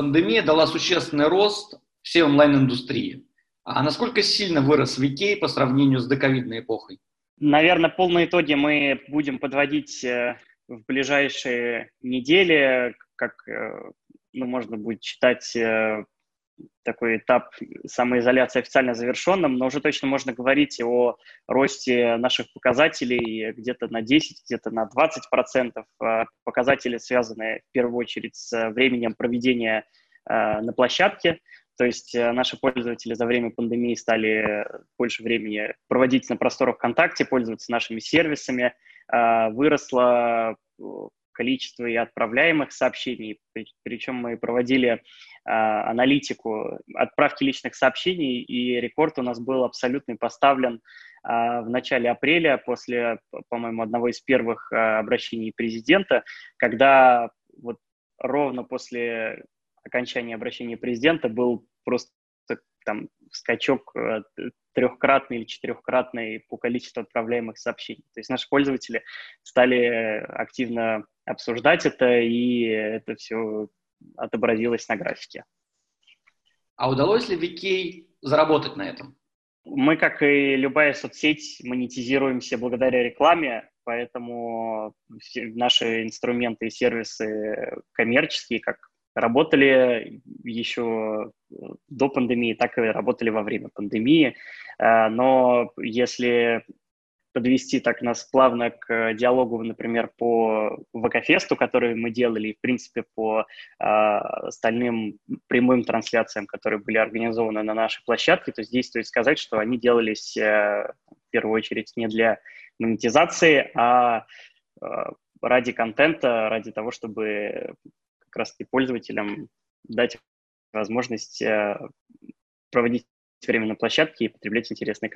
Пандемия дала существенный рост всей онлайн-индустрии. А насколько сильно вырос VK по сравнению с доковидной эпохой? Наверное, полные итоги мы будем подводить э, в ближайшие недели, как э, ну, можно будет считать э, такой этап самоизоляции официально завершенным, но уже точно можно говорить о росте наших показателей где-то на 10, где-то на 20 процентов. А показатели связаны в первую очередь с временем проведения э, на площадке, то есть э, наши пользователи за время пандемии стали больше времени проводить на просторах ВКонтакте, пользоваться нашими сервисами, выросло количество и отправляемых сообщений, причем мы проводили а, аналитику отправки личных сообщений, и рекорд у нас был абсолютно поставлен а, в начале апреля после, по-моему, одного из первых а, обращений президента, когда вот ровно после окончания обращения президента был просто там скачок э, трехкратный или четырехкратный по количеству отправляемых сообщений. То есть наши пользователи стали активно обсуждать это, и это все отобразилось на графике. А удалось ли VK заработать на этом? Мы, как и любая соцсеть, монетизируемся благодаря рекламе, поэтому наши инструменты и сервисы коммерческие, как работали еще до пандемии, так и работали во время пандемии. Э, но если подвести так нас плавно к диалогу, например, по ВК-фесту, который мы делали, и, в принципе, по э, остальным прямым трансляциям, которые были организованы на нашей площадке, то здесь стоит сказать, что они делались э, в первую очередь не для монетизации, а э, ради контента, ради того, чтобы как раз-таки пользователям дать возможность э, проводить время на площадке и потреблять интересный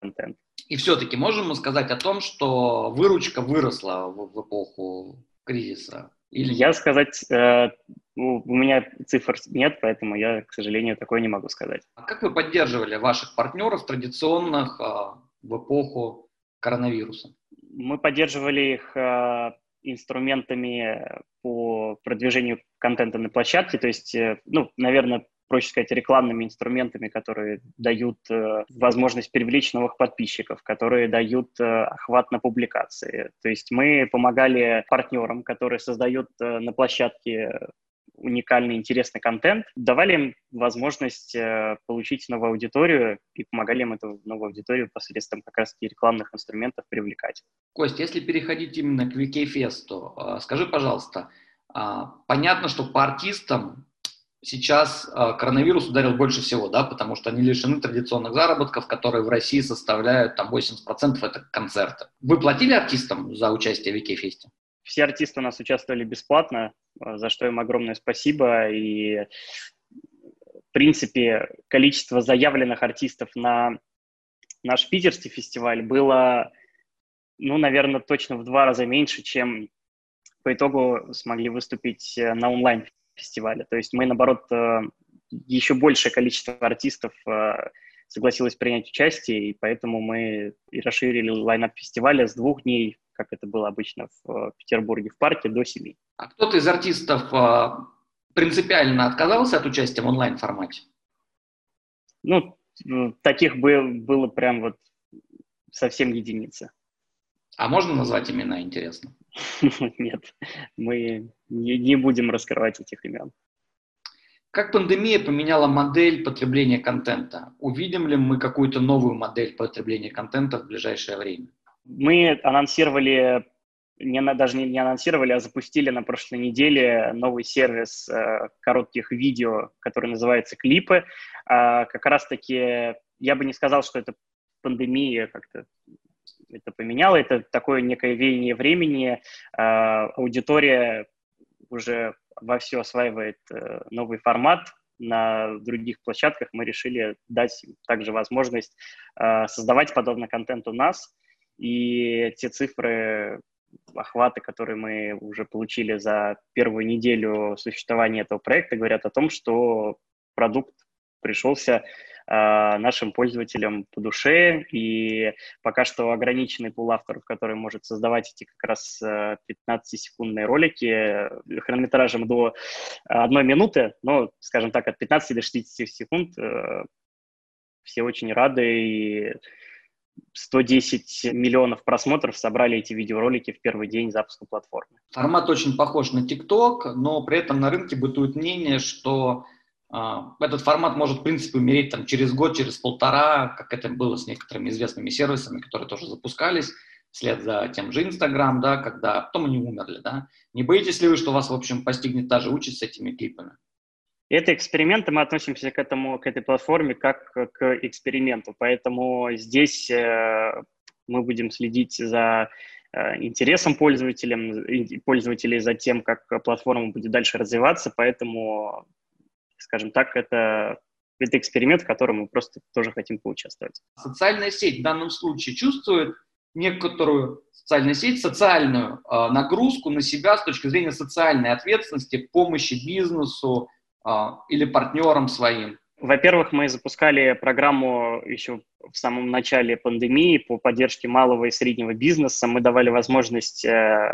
контент. И все-таки можем мы сказать о том, что выручка выросла в, в эпоху кризиса? Или... Я сказать, э, у меня цифр нет, поэтому я, к сожалению, такое не могу сказать. А как вы поддерживали ваших партнеров традиционных э, в эпоху коронавируса? Мы поддерживали их э, инструментами по продвижению контента на площадке, то есть, э, ну, наверное, проще сказать, рекламными инструментами, которые дают э, возможность привлечь новых подписчиков, которые дают э, охват на публикации. То есть мы помогали партнерам, которые создают э, на площадке уникальный, интересный контент, давали им возможность э, получить новую аудиторию и помогали им эту новую аудиторию посредством как раз рекламных инструментов привлекать. Кость, если переходить именно к VK Fest у, э, скажи, пожалуйста, э, понятно, что по артистам сейчас э, коронавирус ударил больше всего, да, потому что они лишены традиционных заработков, которые в России составляют там 80% это концерты. Вы платили артистам за участие в VK Fest е? Все артисты у нас участвовали бесплатно, э, за что им огромное спасибо. И, в принципе, количество заявленных артистов на наш питерский фестиваль было, ну, наверное, точно в два раза меньше, чем по итогу смогли выступить э, на онлайн фестиваля. То есть мы, наоборот, э, еще большее количество артистов согласилось принять участие, и поэтому мы и расширили лайнап фестиваля с двух дней, как это было обычно в э, Петербурге в парке, до семи. А кто-то из артистов принципиально отказался от участия в онлайн-формате? Ну, таких бы, было прям вот совсем единицы. А можно назвать имена, интересно? Нет, мы не, не будем раскрывать этих имен. Как пандемия поменяла модель потребления контента? Увидим ли мы какую-то новую модель потребления контента в ближайшее время? Мы анонсировали, не, даже не, не анонсировали, а запустили на прошлой неделе новый сервис э, коротких видео, который называется «Клипы». Э, как раз-таки я бы не сказал, что это пандемия как-то это поменяло. Это такое некое веяние времени. А, аудитория уже вовсю осваивает э, новый формат. На других площадках мы решили дать также возможность а, создавать подобный контент у нас. И те цифры, охваты, которые мы уже получили за первую неделю существования этого проекта, говорят о том, что продукт пришелся э, нашим пользователям по душе, и пока что ограниченный пул авторов, который может создавать эти как раз 15-секундные ролики хронометражем до одной минуты, ну, скажем так, от 15 до 60 секунд, все очень рады, и 110 миллионов просмотров собрали эти видеоролики в первый день запуска платформы. Формат очень похож на TikTok, но при этом на рынке бытует мнение, что э, этот формат может, в принципе, умереть там, через год, через полтора, как это было с некоторыми известными сервисами, которые тоже запускались вслед за тем же Instagram, да, когда потом они умерли. Да. Не боитесь ли вы, что вас, в общем, постигнет та же участь с этими клипами? Это эксперименты, мы относимся к этому, к этой платформе как к эксперименту, поэтому здесь э, мы будем следить за э, интересом пользователям, пользователей, за тем, как платформа будет дальше развиваться, поэтому, скажем так, это, это эксперимент, в котором мы просто тоже хотим поучаствовать. Социальная сеть в данном случае чувствует некоторую социальную сеть, социальную э, нагрузку на себя с точки зрения социальной ответственности, помощи бизнесу, или партнерам своим? Во-первых, мы запускали программу еще в самом начале пандемии по поддержке малого и среднего бизнеса. Мы давали возможность э,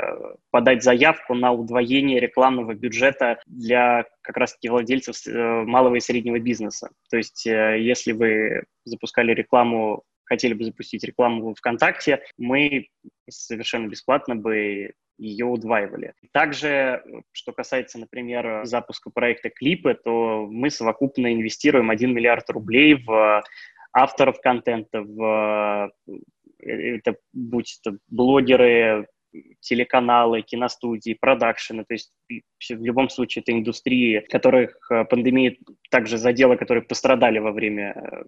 подать заявку на удвоение рекламного бюджета для как раз-таки владельцев э, малого и среднего бизнеса. То есть, э, если вы запускали рекламу, хотели бы запустить рекламу в ВКонтакте, мы совершенно бесплатно бы ее удваивали. Также, что касается, например, запуска проекта Клипы, то мы совокупно инвестируем 1 миллиард рублей в авторов контента, в это, будь это блогеры, телеканалы, киностудии, продакшены, то есть в любом случае это индустрии, которых э, пандемия также задела, которые пострадали во время э,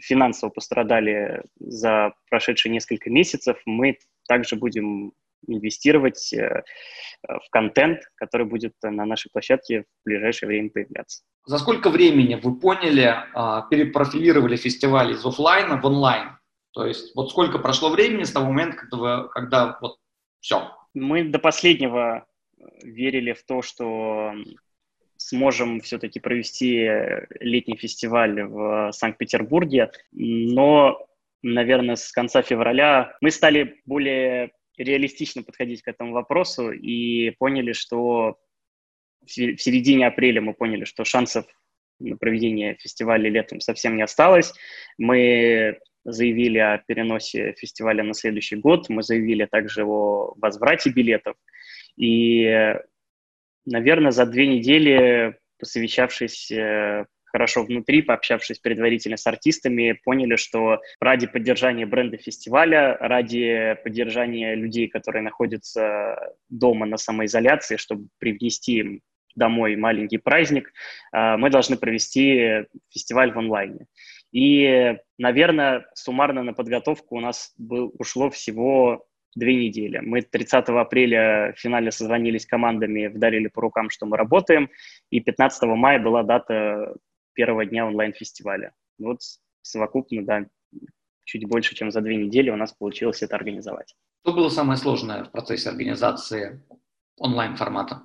финансово пострадали за прошедшие несколько месяцев, мы также будем инвестировать э, в контент, который будет на нашей площадке в ближайшее время появляться. За сколько времени вы поняли, а, перепрофилировали фестиваль из офлайна в онлайн? То есть вот сколько прошло времени с того момента, когда, вы, когда вот все? Мы до последнего верили в то, что сможем все-таки провести летний фестиваль в Санкт-Петербурге, но, наверное, с конца февраля мы стали более реалистично подходить к этому вопросу и поняли, что в середине апреля мы поняли, что шансов на проведение фестиваля летом совсем не осталось. Мы заявили о переносе фестиваля на следующий год, мы заявили также о возврате билетов. И, наверное, за две недели, посовещавшись э, хорошо внутри, пообщавшись предварительно с артистами, поняли, что ради поддержания бренда фестиваля, ради поддержания людей, которые находятся дома на самоизоляции, чтобы привнести им домой маленький праздник, а, мы должны провести фестиваль в онлайне. И, наверное, суммарно на подготовку у нас был, ушло всего две недели. Мы 30 апреля в финале созвонились командами, вдарили по рукам, что мы работаем, и 15 мая была дата первого дня онлайн-фестиваля. Вот совокупно, да, чуть больше, чем за две недели у нас получилось это организовать. Что было самое сложное в процессе организации онлайн-формата?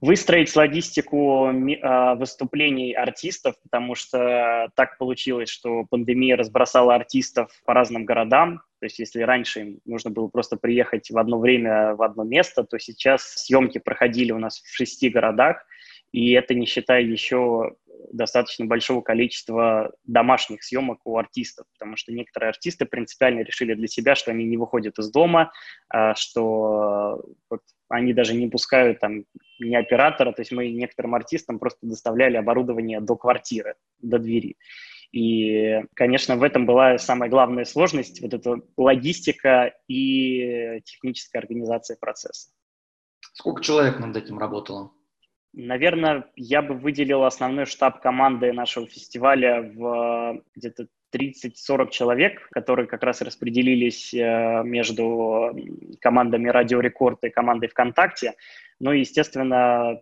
Выстроить логистику а, выступлений артистов, потому что так получилось, что пандемия разбросала артистов по разным городам. То есть если раньше им нужно было просто приехать в одно время в одно место, то сейчас съемки проходили у нас в шести городах, и это не считая еще достаточно большого количества домашних съемок у артистов, потому что некоторые артисты принципиально решили для себя, что они не выходят из дома, а, что вот, они даже не пускают там ни оператора, то есть мы некоторым артистам просто доставляли оборудование до квартиры, до двери. И, конечно, в этом была самая главная сложность, вот эта логистика и техническая организация процесса. Сколько человек над этим работало? Наверное, я бы выделил основной штаб команды нашего фестиваля в где-то 30-40 человек, которые как раз распределились э, между командами Радио Рекорд и командой ВКонтакте. Ну и, естественно,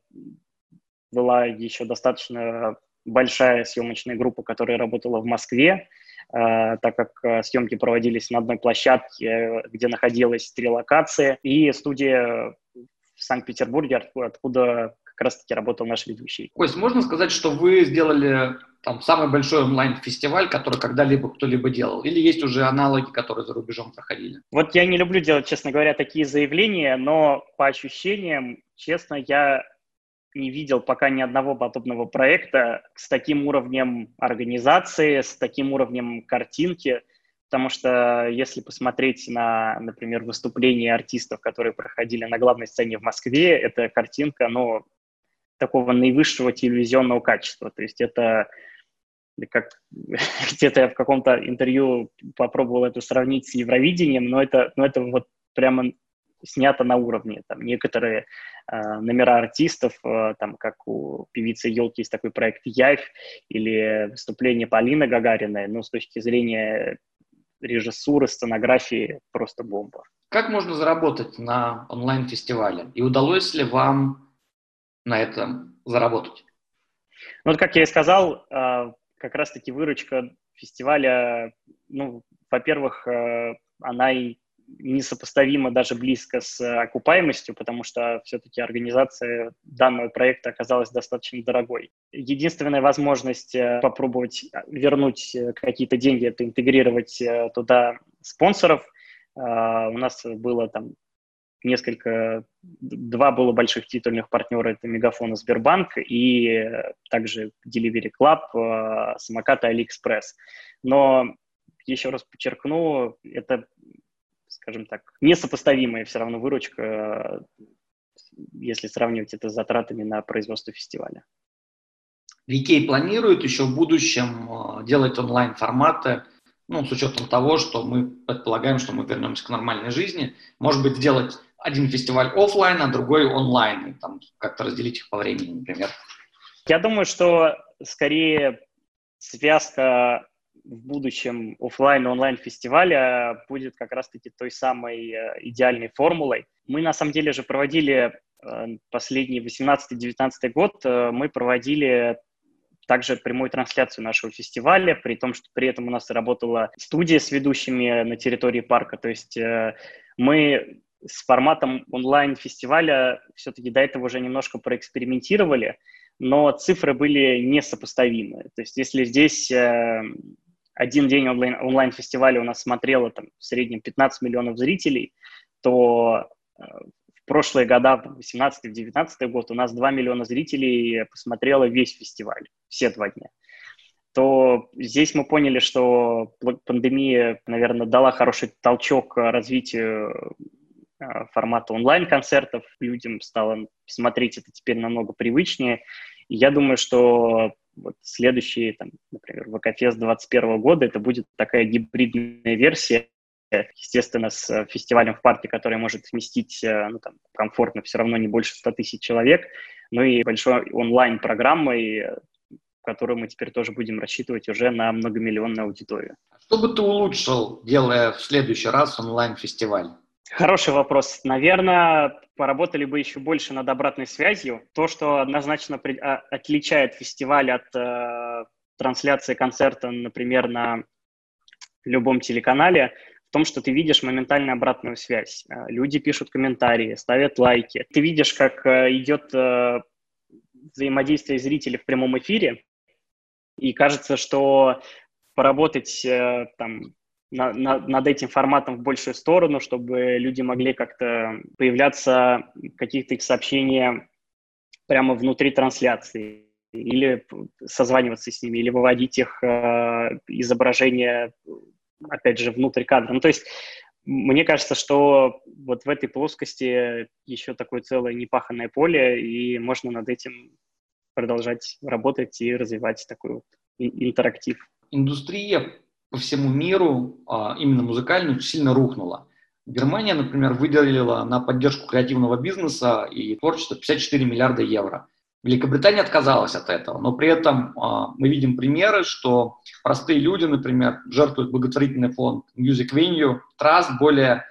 была еще достаточно большая съемочная группа, которая работала в Москве, э, так как э, съемки проводились на одной площадке, где находилось три локации, и студия в Санкт-Петербурге, откуда как раз-таки работал наш ведущий. Кость, можно сказать, что вы сделали там самый большой онлайн-фестиваль, который когда-либо кто-либо делал? Или есть уже аналоги, которые за рубежом проходили? Вот я не люблю делать, честно говоря, такие заявления, но по ощущениям, честно, я не видел пока ни одного подобного проекта с таким уровнем организации, с таким уровнем картинки, потому что если посмотреть на, например, выступления артистов, которые проходили на главной сцене в Москве, это картинка, ну, такого наивысшего телевизионного качества. То есть это как где-то я в каком-то интервью попробовал это сравнить с Евровидением, но это, но это вот прямо снято на уровне. Там некоторые э, номера артистов, э, там как у певицы Елки есть такой проект Явь или выступление Полины Гагариной, ну, с точки зрения режиссуры, сценографии, просто бомба. Как можно заработать на онлайн-фестивале? И удалось ли вам на этом заработать? Ну, вот как я и сказал, э, как раз-таки выручка фестиваля, ну, во-первых, э, она и несопоставимо даже близко с окупаемостью, потому что все-таки организация данного проекта оказалась достаточно дорогой. Единственная возможность э, попробовать вернуть какие-то деньги, это интегрировать э, туда спонсоров. У нас было там несколько, два было больших титульных партнера, это Мегафон и Сбербанк, и также Delivery Club, Самокат и Алиэкспресс. Но еще раз подчеркну, это скажем так, несопоставимая все равно выручка, если сравнивать это с затратами на производство фестиваля. VK планирует еще в будущем э, делать онлайн-форматы, ну, с учетом того, что мы предполагаем, что мы вернемся к нормальной жизни. Может быть, сделать один фестиваль офлайн, а другой онлайн, и там как-то разделить их по времени, например. Я думаю, что скорее связка в будущем офлайн и онлайн фестиваля будет как раз-таки той самой э, идеальной формулой. Мы на самом деле же проводили э, последний 18-19 год, э, мы проводили также прямую трансляцию нашего фестиваля, при том, что при этом у нас работала студия с ведущими на территории парка. То есть мы с форматом онлайн-фестиваля все-таки до этого уже немножко проэкспериментировали, но цифры были несопоставимы. То есть если здесь один день онлайн, онлайн-фестиваля у нас смотрело там, в среднем 15 миллионов зрителей, то э, в прошлые года, в 18-19 год, у нас 2 миллиона зрителей посмотрело весь фестиваль, все два дня то здесь мы поняли, что пандемия, наверное, дала хороший толчок развитию э, формата онлайн-концертов. Людям стало смотреть это теперь намного привычнее. И я думаю, что вот следующий, там, например, ВКФест 2021 года, это будет такая гибридная версия, естественно, с фестивалем в парке, который может вместить э, ну, там, комфортно все равно не больше 100 тысяч человек, ну и большой онлайн-программой, в которую мы теперь тоже будем рассчитывать уже на многомиллионную аудиторию. Что бы ты улучшил, делая в следующий раз онлайн-фестиваль? Хороший вопрос. Наверное, поработали бы еще больше над обратной связью. То, что однозначно при... А, отличает фестиваль от э, трансляции концерта, например, на любом телеканале, в том, что ты видишь моментальную обратную связь. Э, люди пишут комментарии, ставят лайки. Ты видишь, как э, идет э, взаимодействие зрителей в прямом эфире, и кажется, что поработать там на, на, над этим форматом в большую сторону, чтобы люди могли как-то появляться, каких-то их сообщения прямо внутри трансляции или созваниваться с ними, или выводить их э, изображение, опять же, внутрь кадра. Ну, то есть мне кажется, что вот в этой плоскости еще такое целое непаханное поле, и можно над этим продолжать работать и развивать такой вот интерактив. Индустрия по всему миру, а, именно музыкальную, сильно рухнула. Германия, например, выделила на поддержку креативного бизнеса и творчества 54 миллиарда евро. Великобритания отказалась от этого, но при этом э, мы видим примеры, что простые люди, например, жертвуют благотворительный фонд Music Venue, Trust более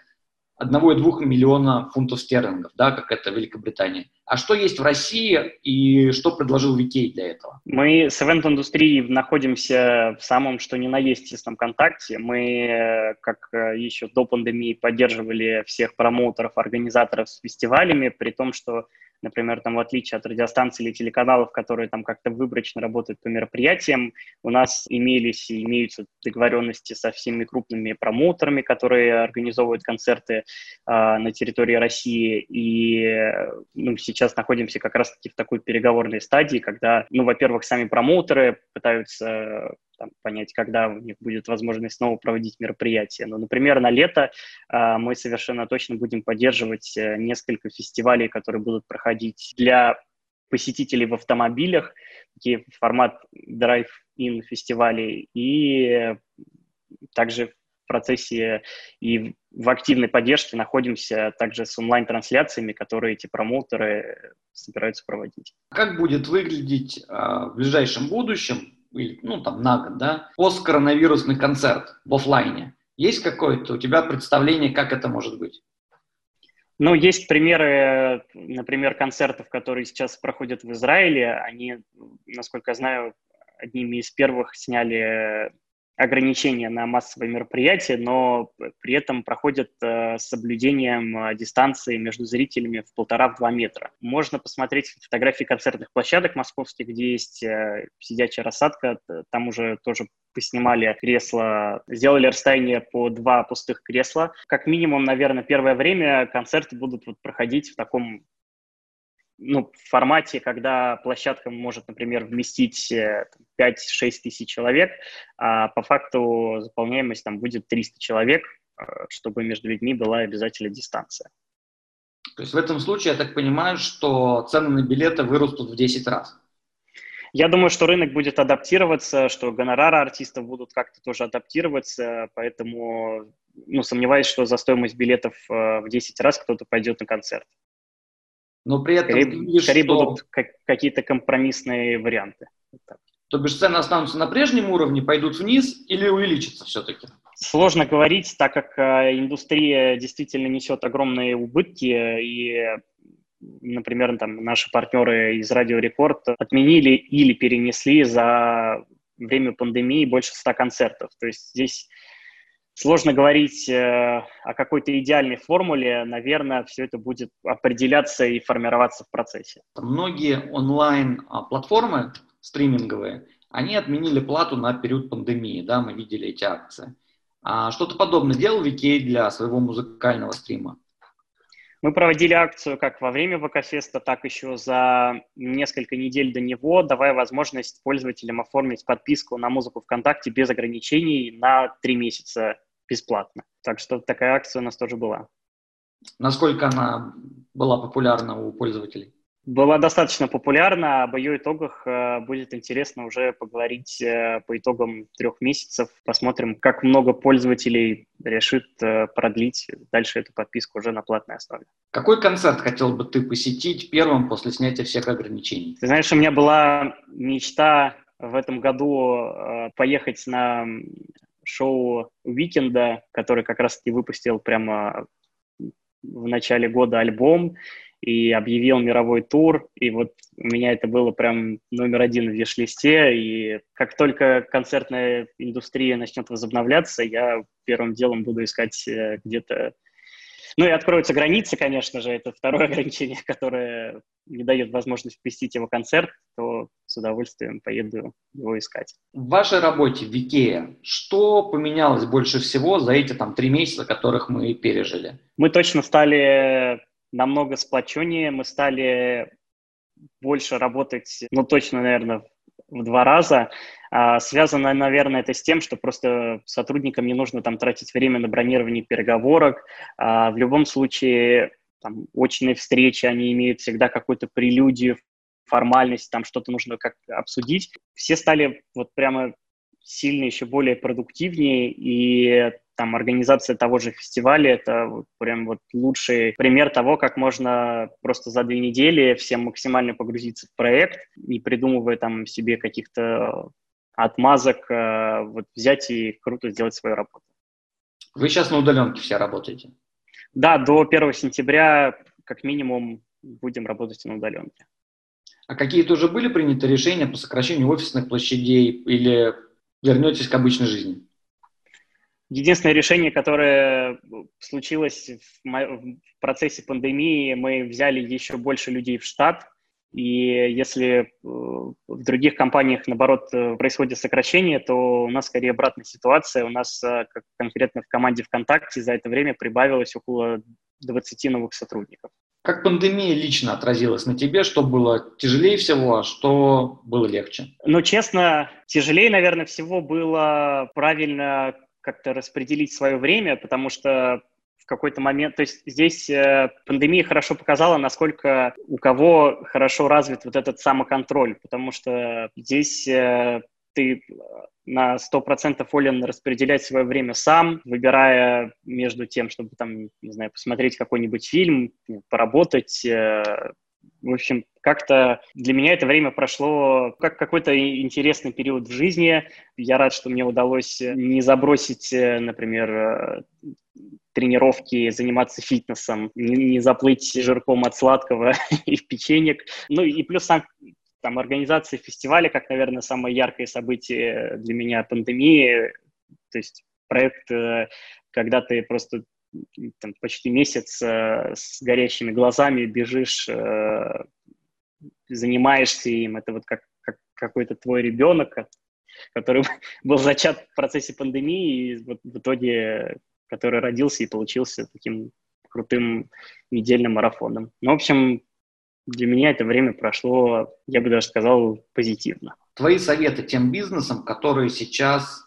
1,2 миллиона фунтов стерлингов, да, как это Великобритания. А что есть в России и что предложил Викей для этого? Мы с ивент-индустрией находимся в самом что ни на есть тесном контакте. Мы, как э, еще до пандемии, поддерживали всех промоутеров, организаторов с фестивалями, при том, что Например, там в отличие от радиостанций или телеканалов, которые там как-то выборочно работают по мероприятиям, у нас имелись и имеются договоренности со всеми крупными промоутерами, которые организовывают концерты э, на территории России. И ну, сейчас находимся как раз-таки в такой переговорной стадии, когда, ну, во-первых, сами промоутеры пытаются там, понять, когда у них будет возможность снова проводить мероприятия. Но, например, на лето э, мы совершенно точно будем поддерживать э, несколько фестивалей, которые будут проходить для посетителей в автомобилях, такие формат drive-in фестивалей, и также в процессе и в активной поддержке находимся также с онлайн-трансляциями, которые эти промоутеры собираются проводить. Как будет выглядеть э, в ближайшем будущем или, ну, там, на год, да, посткоронавирусный концерт в офлайне. Есть какое-то у тебя представление, как это может быть? Ну, есть примеры, например, концертов, которые сейчас проходят в Израиле. Они, насколько я знаю, одними из первых сняли ограничения на массовые мероприятия, но при этом проходят э, с соблюдением э, дистанции между зрителями в полтора-два метра. Можно посмотреть фотографии концертных площадок московских, где есть э, сидячая рассадка, там уже тоже поснимали кресла, сделали расстояние по два пустых кресла. Как минимум, наверное, первое время концерты будут вот проходить в таком ну, в формате, когда площадка может, например, вместить 5-6 э, тысяч человек, а по факту заполняемость там будет 300 человек, э, чтобы между людьми была обязательно дистанция. То есть в этом случае, я так понимаю, что цены на билеты вырастут в 10 раз. Я думаю, что рынок будет адаптироваться, что гонорары артистов будут как-то тоже адаптироваться, поэтому ну, сомневаюсь, что за стоимость билетов э, в 10 раз кто-то пойдет на концерт но при этом... Скорее, видишь, скорее что... будут как, какие-то компромиссные варианты. То бишь цены останутся на прежнем уровне, пойдут вниз или увеличатся все-таки? Сложно говорить, так как э, индустрия действительно несет огромные убытки, и, например, там, наши партнеры из Радио Рекорд отменили или перенесли за время пандемии больше ста концертов. То есть здесь Сложно говорить э, о какой-то идеальной формуле. Наверное, все это будет определяться и формироваться в процессе. Многие онлайн-платформы стриминговые, они отменили плату на период пандемии, да, мы видели эти акции. А что-то подобное делал VK для своего музыкального стрима? Мы проводили акцию как во время ВК-феста, так еще за несколько недель до него, давая возможность пользователям оформить подписку на музыку ВКонтакте без ограничений на три месяца бесплатно. Так что такая акция у нас тоже была. Насколько она была популярна у пользователей? Была достаточно популярна. Об ее итогах э, будет интересно уже поговорить э, по итогам трех месяцев. Посмотрим, как много пользователей решит э, продлить дальше эту подписку уже на платной основе. Какой концерт хотел бы ты посетить первым после снятия всех ограничений? Ты знаешь, у меня была мечта в этом году поехать на шоу Уикенда, который как раз-таки выпустил прямо в начале года альбом и объявил мировой тур, и вот у меня это было прям номер один в виш-листе, и как только концертная индустрия начнет возобновляться, я первым делом буду искать э, где-то ну и откроются границы, конечно же, это второе ограничение, которое не дает возможность посетить его концерт, то с удовольствием поеду его искать. В вашей работе в Икеа что поменялось больше всего за эти там три месяца, которых мы пережили? Мы точно стали намного сплоченнее, мы стали больше работать, ну точно, наверное, в два раза. А, связано, наверное, это с тем, что просто сотрудникам не нужно там тратить время на бронирование переговорок. А, в любом случае, там, очные встречи, они имеют всегда какую-то прелюдию, формальность, там что-то нужно как обсудить. Все стали вот прямо сильно еще более продуктивнее, и там организация того же фестиваля — это вот прям вот лучший пример того, как можно просто за две недели всем максимально погрузиться в проект, не придумывая там себе каких-то отмазок, э, вот взять и круто сделать свою работу. Вы сейчас на удаленке все работаете? Да, до 1 сентября как минимум будем работать на удаленке. А какие-то уже были приняты решения по сокращению офисных площадей или вернетесь к обычной жизни? Единственное решение, которое случилось в, процессе пандемии, мы взяли еще больше людей в штат, и если э, в других компаниях, наоборот, э, происходит сокращение, то у нас скорее обратная ситуация. У нас э, конкретно в команде ВКонтакте за это время прибавилось около 20 новых сотрудников. Как пандемия лично отразилась на тебе? Что было тяжелее всего, а что было легче? Ну, честно, тяжелее, наверное, всего было правильно как-то распределить свое время, потому что в какой-то момент, то есть здесь э, пандемия хорошо показала, насколько у кого хорошо развит вот этот самоконтроль, потому что здесь э, ты на 100% волен распределять свое время сам, выбирая между тем, чтобы там, не знаю, посмотреть какой-нибудь фильм, поработать, э, в общем, как-то для меня это время прошло как какой-то интересный период в жизни. Я рад, что мне удалось не забросить, э, например, э, тренировки, заниматься фитнесом, не заплыть жирком от сладкого и печенек. Ну и плюс сам там организация фестиваля, как, наверное, самое яркое событие для меня пандемии. То есть проект, э, когда ты просто там, почти месяц э, с горящими глазами бежишь, э, занимаешься им. Это вот как, как какой-то твой ребенок, который был зачат в процессе пандемии, и вот в итоге который родился и получился таким крутым недельным марафоном. Ну, в общем, для меня это время прошло, я бы даже сказал, позитивно. Твои советы тем бизнесам, которые сейчас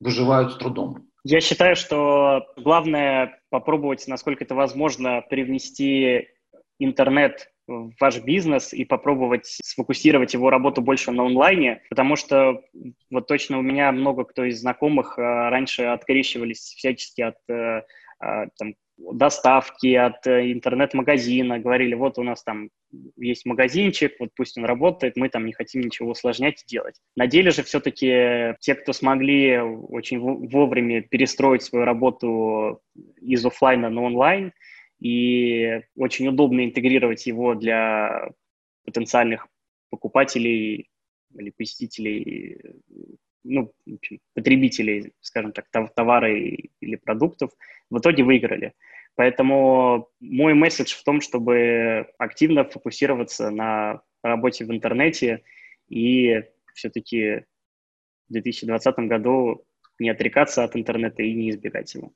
выживают с трудом? Я считаю, что главное попробовать, насколько это возможно, привнести интернет в ваш бизнес и попробовать сфокусировать его работу больше на онлайне, потому что вот точно у меня много кто из знакомых а, раньше открещивались всячески от а, а, там, доставки, от э, интернет-магазина, говорили, вот у нас там есть магазинчик, вот пусть он работает, мы там не хотим ничего усложнять и делать. На деле же все-таки те, кто смогли очень вовремя перестроить свою работу из офлайна на онлайн, и очень удобно интегрировать его для потенциальных покупателей или посетителей ну, потребителей, скажем так, товара или продуктов, в итоге выиграли. Поэтому мой месседж в том, чтобы активно фокусироваться на работе в интернете и все-таки в 2020 году не отрекаться от интернета и не избегать его.